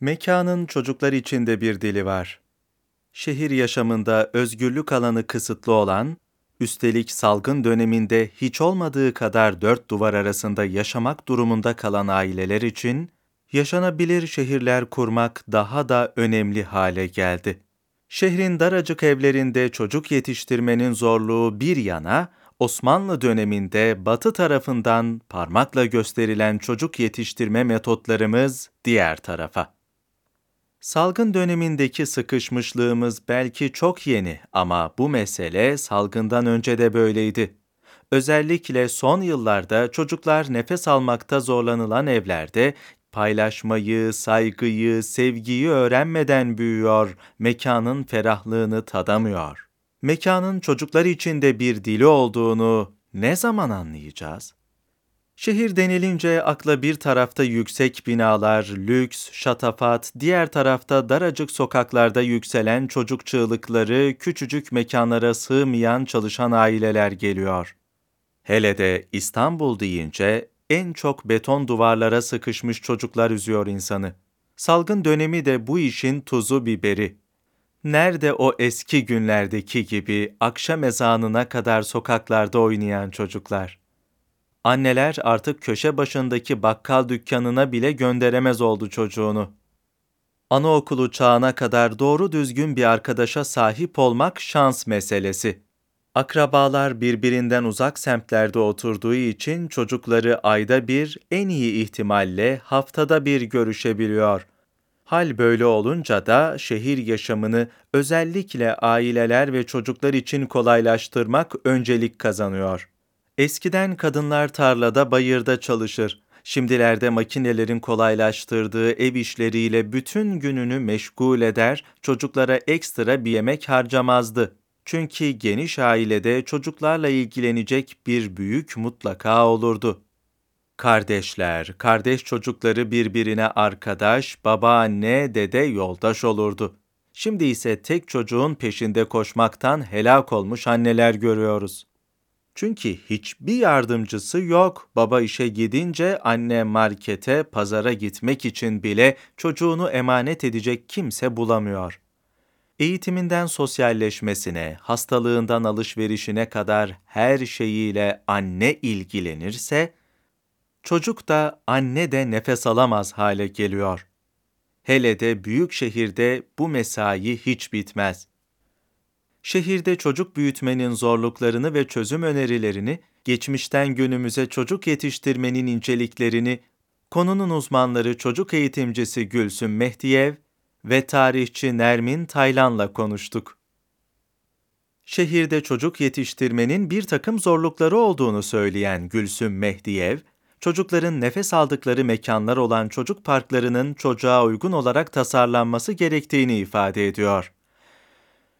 Mekanın çocuklar için de bir dili var. Şehir yaşamında özgürlük alanı kısıtlı olan, üstelik salgın döneminde hiç olmadığı kadar dört duvar arasında yaşamak durumunda kalan aileler için, yaşanabilir şehirler kurmak daha da önemli hale geldi. Şehrin daracık evlerinde çocuk yetiştirmenin zorluğu bir yana, Osmanlı döneminde Batı tarafından parmakla gösterilen çocuk yetiştirme metotlarımız diğer tarafa. Salgın dönemindeki sıkışmışlığımız belki çok yeni ama bu mesele salgından önce de böyleydi. Özellikle son yıllarda çocuklar nefes almakta zorlanılan evlerde paylaşmayı, saygıyı, sevgiyi öğrenmeden büyüyor, mekanın ferahlığını tadamıyor. Mekanın çocuklar için de bir dili olduğunu ne zaman anlayacağız? Şehir denilince akla bir tarafta yüksek binalar, lüks, şatafat, diğer tarafta daracık sokaklarda yükselen çocuk çığlıkları, küçücük mekanlara sığmayan çalışan aileler geliyor. Hele de İstanbul deyince en çok beton duvarlara sıkışmış çocuklar üzüyor insanı. Salgın dönemi de bu işin tuzu biberi. Nerede o eski günlerdeki gibi akşam ezanına kadar sokaklarda oynayan çocuklar? Anneler artık köşe başındaki bakkal dükkanına bile gönderemez oldu çocuğunu. Anaokulu çağına kadar doğru düzgün bir arkadaşa sahip olmak şans meselesi. Akrabalar birbirinden uzak semtlerde oturduğu için çocukları ayda bir, en iyi ihtimalle haftada bir görüşebiliyor. Hal böyle olunca da şehir yaşamını özellikle aileler ve çocuklar için kolaylaştırmak öncelik kazanıyor. Eskiden kadınlar tarlada, bayırda çalışır. Şimdilerde makinelerin kolaylaştırdığı ev işleriyle bütün gününü meşgul eder, çocuklara ekstra bir yemek harcamazdı. Çünkü geniş ailede çocuklarla ilgilenecek bir büyük mutlaka olurdu. Kardeşler, kardeş çocukları birbirine arkadaş, babaanne, dede yoldaş olurdu. Şimdi ise tek çocuğun peşinde koşmaktan helak olmuş anneler görüyoruz. Çünkü hiçbir yardımcısı yok. Baba işe gidince anne markete, pazara gitmek için bile çocuğunu emanet edecek kimse bulamıyor. Eğitiminden sosyalleşmesine, hastalığından alışverişine kadar her şeyiyle anne ilgilenirse, çocuk da anne de nefes alamaz hale geliyor. Hele de büyük şehirde bu mesai hiç bitmez şehirde çocuk büyütmenin zorluklarını ve çözüm önerilerini, geçmişten günümüze çocuk yetiştirmenin inceliklerini, konunun uzmanları çocuk eğitimcisi Gülsüm Mehdiyev ve tarihçi Nermin Taylan'la konuştuk. Şehirde çocuk yetiştirmenin bir takım zorlukları olduğunu söyleyen Gülsüm Mehdiyev, çocukların nefes aldıkları mekanlar olan çocuk parklarının çocuğa uygun olarak tasarlanması gerektiğini ifade ediyor.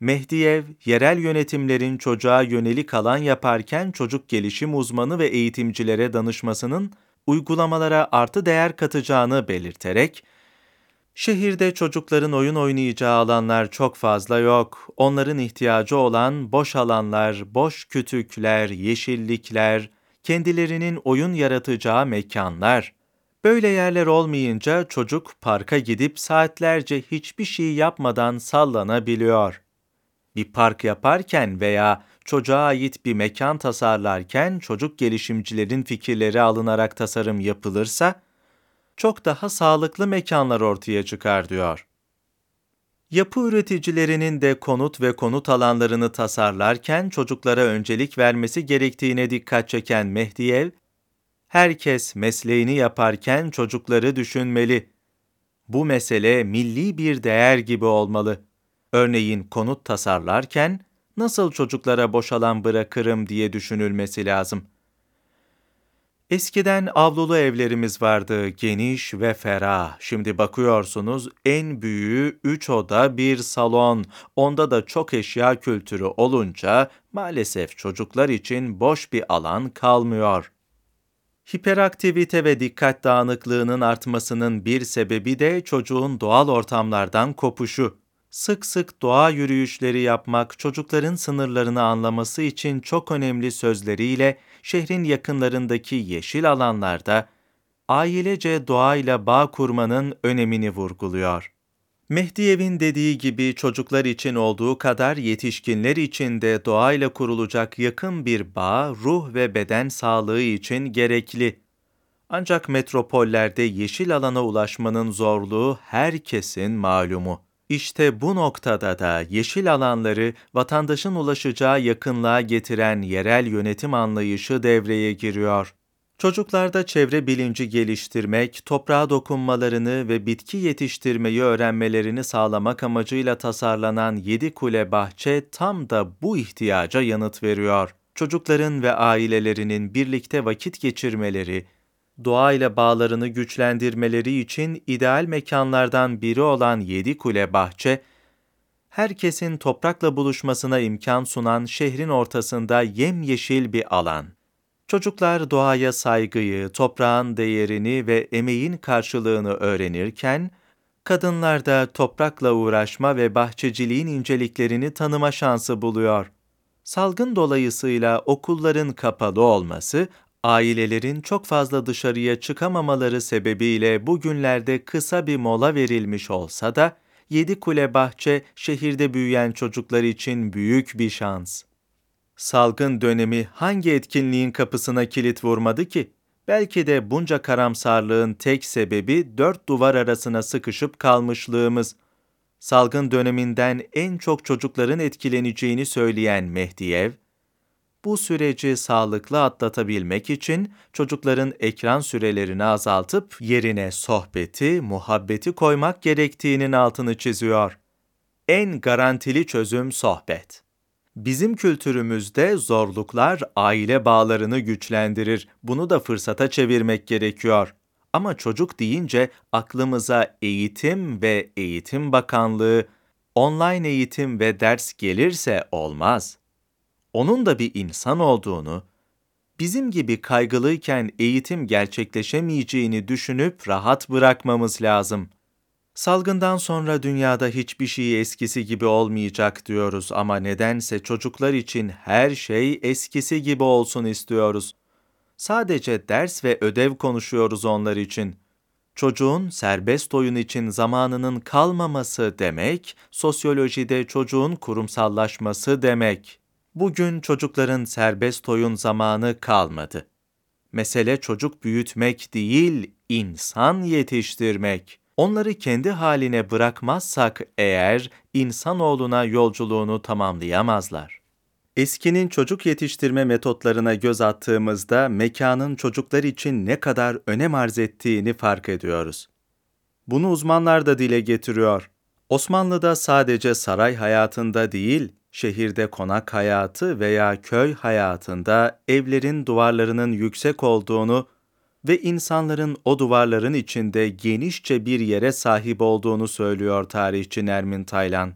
Mehdiyev, yerel yönetimlerin çocuğa yönelik alan yaparken çocuk gelişim uzmanı ve eğitimcilere danışmasının uygulamalara artı değer katacağını belirterek, Şehirde çocukların oyun oynayacağı alanlar çok fazla yok. Onların ihtiyacı olan boş alanlar, boş kütükler, yeşillikler, kendilerinin oyun yaratacağı mekanlar. Böyle yerler olmayınca çocuk parka gidip saatlerce hiçbir şey yapmadan sallanabiliyor bir park yaparken veya çocuğa ait bir mekan tasarlarken çocuk gelişimcilerin fikirleri alınarak tasarım yapılırsa, çok daha sağlıklı mekanlar ortaya çıkar diyor. Yapı üreticilerinin de konut ve konut alanlarını tasarlarken çocuklara öncelik vermesi gerektiğine dikkat çeken Mehdiyev, herkes mesleğini yaparken çocukları düşünmeli. Bu mesele milli bir değer gibi olmalı. Örneğin konut tasarlarken nasıl çocuklara boş alan bırakırım diye düşünülmesi lazım. Eskiden avlulu evlerimiz vardı, geniş ve ferah. Şimdi bakıyorsunuz en büyüğü üç oda, bir salon. Onda da çok eşya kültürü olunca maalesef çocuklar için boş bir alan kalmıyor. Hiperaktivite ve dikkat dağınıklığının artmasının bir sebebi de çocuğun doğal ortamlardan kopuşu. Sık sık doğa yürüyüşleri yapmak çocukların sınırlarını anlaması için çok önemli sözleriyle şehrin yakınlarındaki yeşil alanlarda ailece doğayla bağ kurmanın önemini vurguluyor. Mehdiyev'in dediği gibi çocuklar için olduğu kadar yetişkinler için de doğayla kurulacak yakın bir bağ ruh ve beden sağlığı için gerekli. Ancak metropollerde yeşil alana ulaşmanın zorluğu herkesin malumu. İşte bu noktada da yeşil alanları vatandaşın ulaşacağı yakınlığa getiren yerel yönetim anlayışı devreye giriyor. Çocuklarda çevre bilinci geliştirmek, toprağa dokunmalarını ve bitki yetiştirmeyi öğrenmelerini sağlamak amacıyla tasarlanan Yedi Kule Bahçe tam da bu ihtiyaca yanıt veriyor. Çocukların ve ailelerinin birlikte vakit geçirmeleri, doğayla bağlarını güçlendirmeleri için ideal mekanlardan biri olan Yedi Kule Bahçe, herkesin toprakla buluşmasına imkan sunan şehrin ortasında yemyeşil bir alan. Çocuklar doğaya saygıyı, toprağın değerini ve emeğin karşılığını öğrenirken, kadınlar da toprakla uğraşma ve bahçeciliğin inceliklerini tanıma şansı buluyor. Salgın dolayısıyla okulların kapalı olması, ailelerin çok fazla dışarıya çıkamamaları sebebiyle bugünlerde kısa bir mola verilmiş olsa da, Yedi Kule Bahçe şehirde büyüyen çocuklar için büyük bir şans. Salgın dönemi hangi etkinliğin kapısına kilit vurmadı ki? Belki de bunca karamsarlığın tek sebebi dört duvar arasına sıkışıp kalmışlığımız. Salgın döneminden en çok çocukların etkileneceğini söyleyen Mehdiyev, bu süreci sağlıklı atlatabilmek için çocukların ekran sürelerini azaltıp yerine sohbeti, muhabbeti koymak gerektiğinin altını çiziyor. En garantili çözüm sohbet. Bizim kültürümüzde zorluklar aile bağlarını güçlendirir. Bunu da fırsata çevirmek gerekiyor. Ama çocuk deyince aklımıza eğitim ve eğitim bakanlığı, online eğitim ve ders gelirse olmaz. Onun da bir insan olduğunu, bizim gibi kaygılıyken eğitim gerçekleşemeyeceğini düşünüp rahat bırakmamız lazım. Salgından sonra dünyada hiçbir şey eskisi gibi olmayacak diyoruz ama nedense çocuklar için her şey eskisi gibi olsun istiyoruz. Sadece ders ve ödev konuşuyoruz onlar için. Çocuğun serbest oyun için zamanının kalmaması demek, sosyolojide çocuğun kurumsallaşması demek. Bugün çocukların serbest oyun zamanı kalmadı. Mesele çocuk büyütmek değil, insan yetiştirmek.'' Onları kendi haline bırakmazsak eğer insanoğluna yolculuğunu tamamlayamazlar. Eskinin çocuk yetiştirme metotlarına göz attığımızda mekanın çocuklar için ne kadar önem arz ettiğini fark ediyoruz. Bunu uzmanlar da dile getiriyor. Osmanlı'da sadece saray hayatında değil, şehirde konak hayatı veya köy hayatında evlerin duvarlarının yüksek olduğunu ve insanların o duvarların içinde genişçe bir yere sahip olduğunu söylüyor tarihçi Nermin Taylan.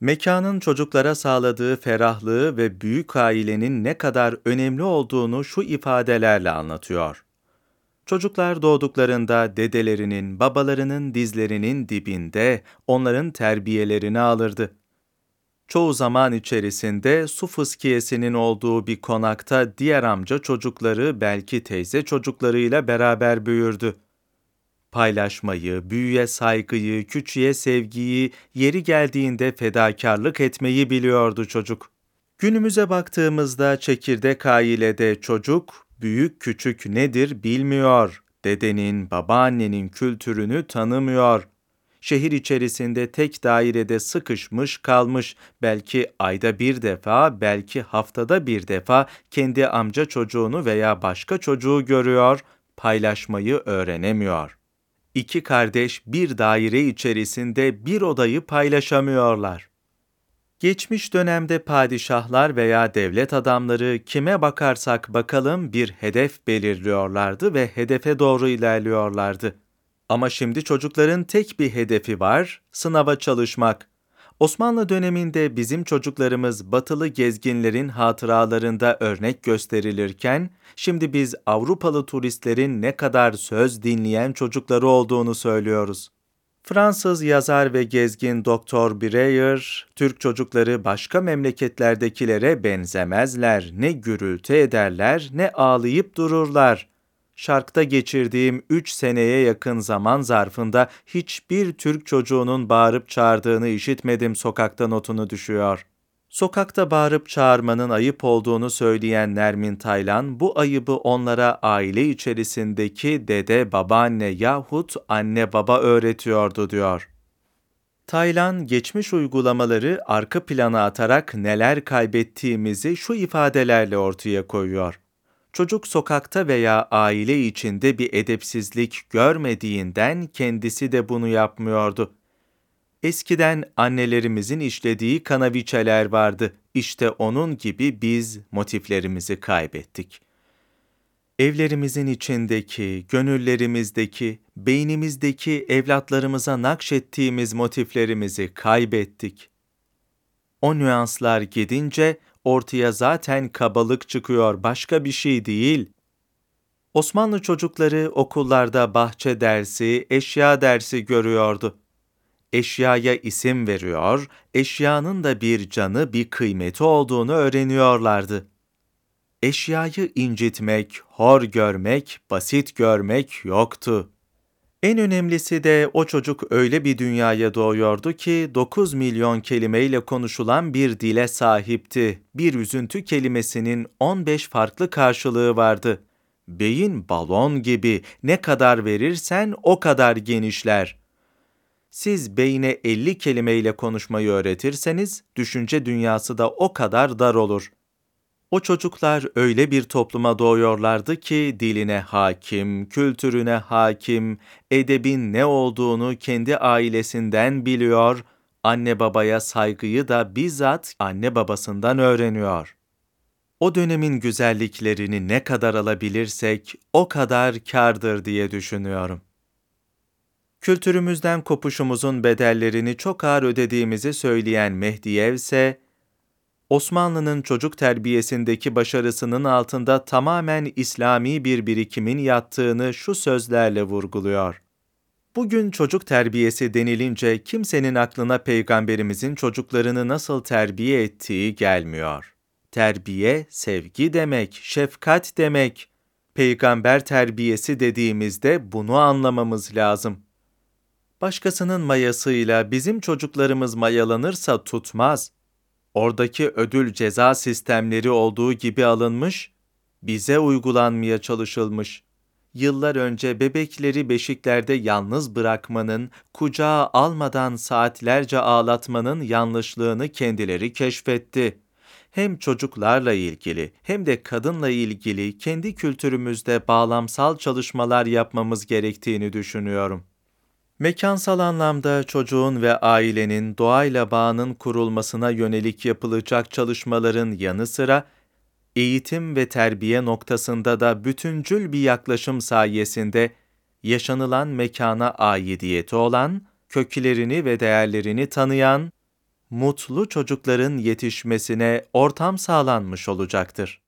Mekanın çocuklara sağladığı ferahlığı ve büyük ailenin ne kadar önemli olduğunu şu ifadelerle anlatıyor. Çocuklar doğduklarında dedelerinin, babalarının dizlerinin dibinde onların terbiyelerini alırdı çoğu zaman içerisinde su fıskiyesinin olduğu bir konakta diğer amca çocukları belki teyze çocuklarıyla beraber büyürdü. Paylaşmayı, büyüye saygıyı, küçüğe sevgiyi, yeri geldiğinde fedakarlık etmeyi biliyordu çocuk. Günümüze baktığımızda çekirdek ailede çocuk, büyük küçük nedir bilmiyor, dedenin, babaannenin kültürünü tanımıyor, şehir içerisinde tek dairede sıkışmış kalmış, belki ayda bir defa, belki haftada bir defa kendi amca çocuğunu veya başka çocuğu görüyor, paylaşmayı öğrenemiyor. İki kardeş bir daire içerisinde bir odayı paylaşamıyorlar. Geçmiş dönemde padişahlar veya devlet adamları kime bakarsak bakalım bir hedef belirliyorlardı ve hedefe doğru ilerliyorlardı. Ama şimdi çocukların tek bir hedefi var, sınava çalışmak. Osmanlı döneminde bizim çocuklarımız batılı gezginlerin hatıralarında örnek gösterilirken, şimdi biz Avrupalı turistlerin ne kadar söz dinleyen çocukları olduğunu söylüyoruz. Fransız yazar ve gezgin Doktor Breyer, Türk çocukları başka memleketlerdekilere benzemezler, ne gürültü ederler, ne ağlayıp dururlar Şark'ta geçirdiğim 3 seneye yakın zaman zarfında hiçbir Türk çocuğunun bağırıp çağırdığını işitmedim sokakta notunu düşüyor. Sokakta bağırıp çağırmanın ayıp olduğunu söyleyen Nermin Taylan, bu ayıbı onlara aile içerisindeki dede, babaanne yahut anne baba öğretiyordu diyor. Taylan geçmiş uygulamaları arka plana atarak neler kaybettiğimizi şu ifadelerle ortaya koyuyor. Çocuk sokakta veya aile içinde bir edepsizlik görmediğinden kendisi de bunu yapmıyordu. Eskiden annelerimizin işlediği kanaviçeler vardı. İşte onun gibi biz motiflerimizi kaybettik. Evlerimizin içindeki, gönüllerimizdeki, beynimizdeki evlatlarımıza nakşettiğimiz motiflerimizi kaybettik. O nüanslar gidince ortaya zaten kabalık çıkıyor, başka bir şey değil. Osmanlı çocukları okullarda bahçe dersi, eşya dersi görüyordu eşyaya isim veriyor, eşyanın da bir canı, bir kıymeti olduğunu öğreniyorlardı. Eşyayı incitmek, hor görmek, basit görmek yoktu. En önemlisi de o çocuk öyle bir dünyaya doğuyordu ki 9 milyon kelimeyle konuşulan bir dile sahipti. Bir üzüntü kelimesinin 15 farklı karşılığı vardı. Beyin balon gibi ne kadar verirsen o kadar genişler. Siz beyne 50 kelimeyle konuşmayı öğretirseniz, düşünce dünyası da o kadar dar olur. O çocuklar öyle bir topluma doğuyorlardı ki diline hakim, kültürüne hakim, edebin ne olduğunu kendi ailesinden biliyor, anne babaya saygıyı da bizzat anne babasından öğreniyor. O dönemin güzelliklerini ne kadar alabilirsek o kadar kardır diye düşünüyorum. Kültürümüzden kopuşumuzun bedellerini çok ağır ödediğimizi söyleyen Mehdiyev ise, Osmanlı'nın çocuk terbiyesindeki başarısının altında tamamen İslami bir birikimin yattığını şu sözlerle vurguluyor. Bugün çocuk terbiyesi denilince kimsenin aklına peygamberimizin çocuklarını nasıl terbiye ettiği gelmiyor. Terbiye sevgi demek, şefkat demek. Peygamber terbiyesi dediğimizde bunu anlamamız lazım. Başkasının mayasıyla bizim çocuklarımız mayalanırsa tutmaz. Oradaki ödül ceza sistemleri olduğu gibi alınmış, bize uygulanmaya çalışılmış. Yıllar önce bebekleri beşiklerde yalnız bırakmanın, kucağa almadan saatlerce ağlatmanın yanlışlığını kendileri keşfetti. Hem çocuklarla ilgili hem de kadınla ilgili kendi kültürümüzde bağlamsal çalışmalar yapmamız gerektiğini düşünüyorum. Mekansal anlamda çocuğun ve ailenin doğayla bağının kurulmasına yönelik yapılacak çalışmaların yanı sıra, eğitim ve terbiye noktasında da bütüncül bir yaklaşım sayesinde yaşanılan mekana aidiyeti olan, köklerini ve değerlerini tanıyan, mutlu çocukların yetişmesine ortam sağlanmış olacaktır.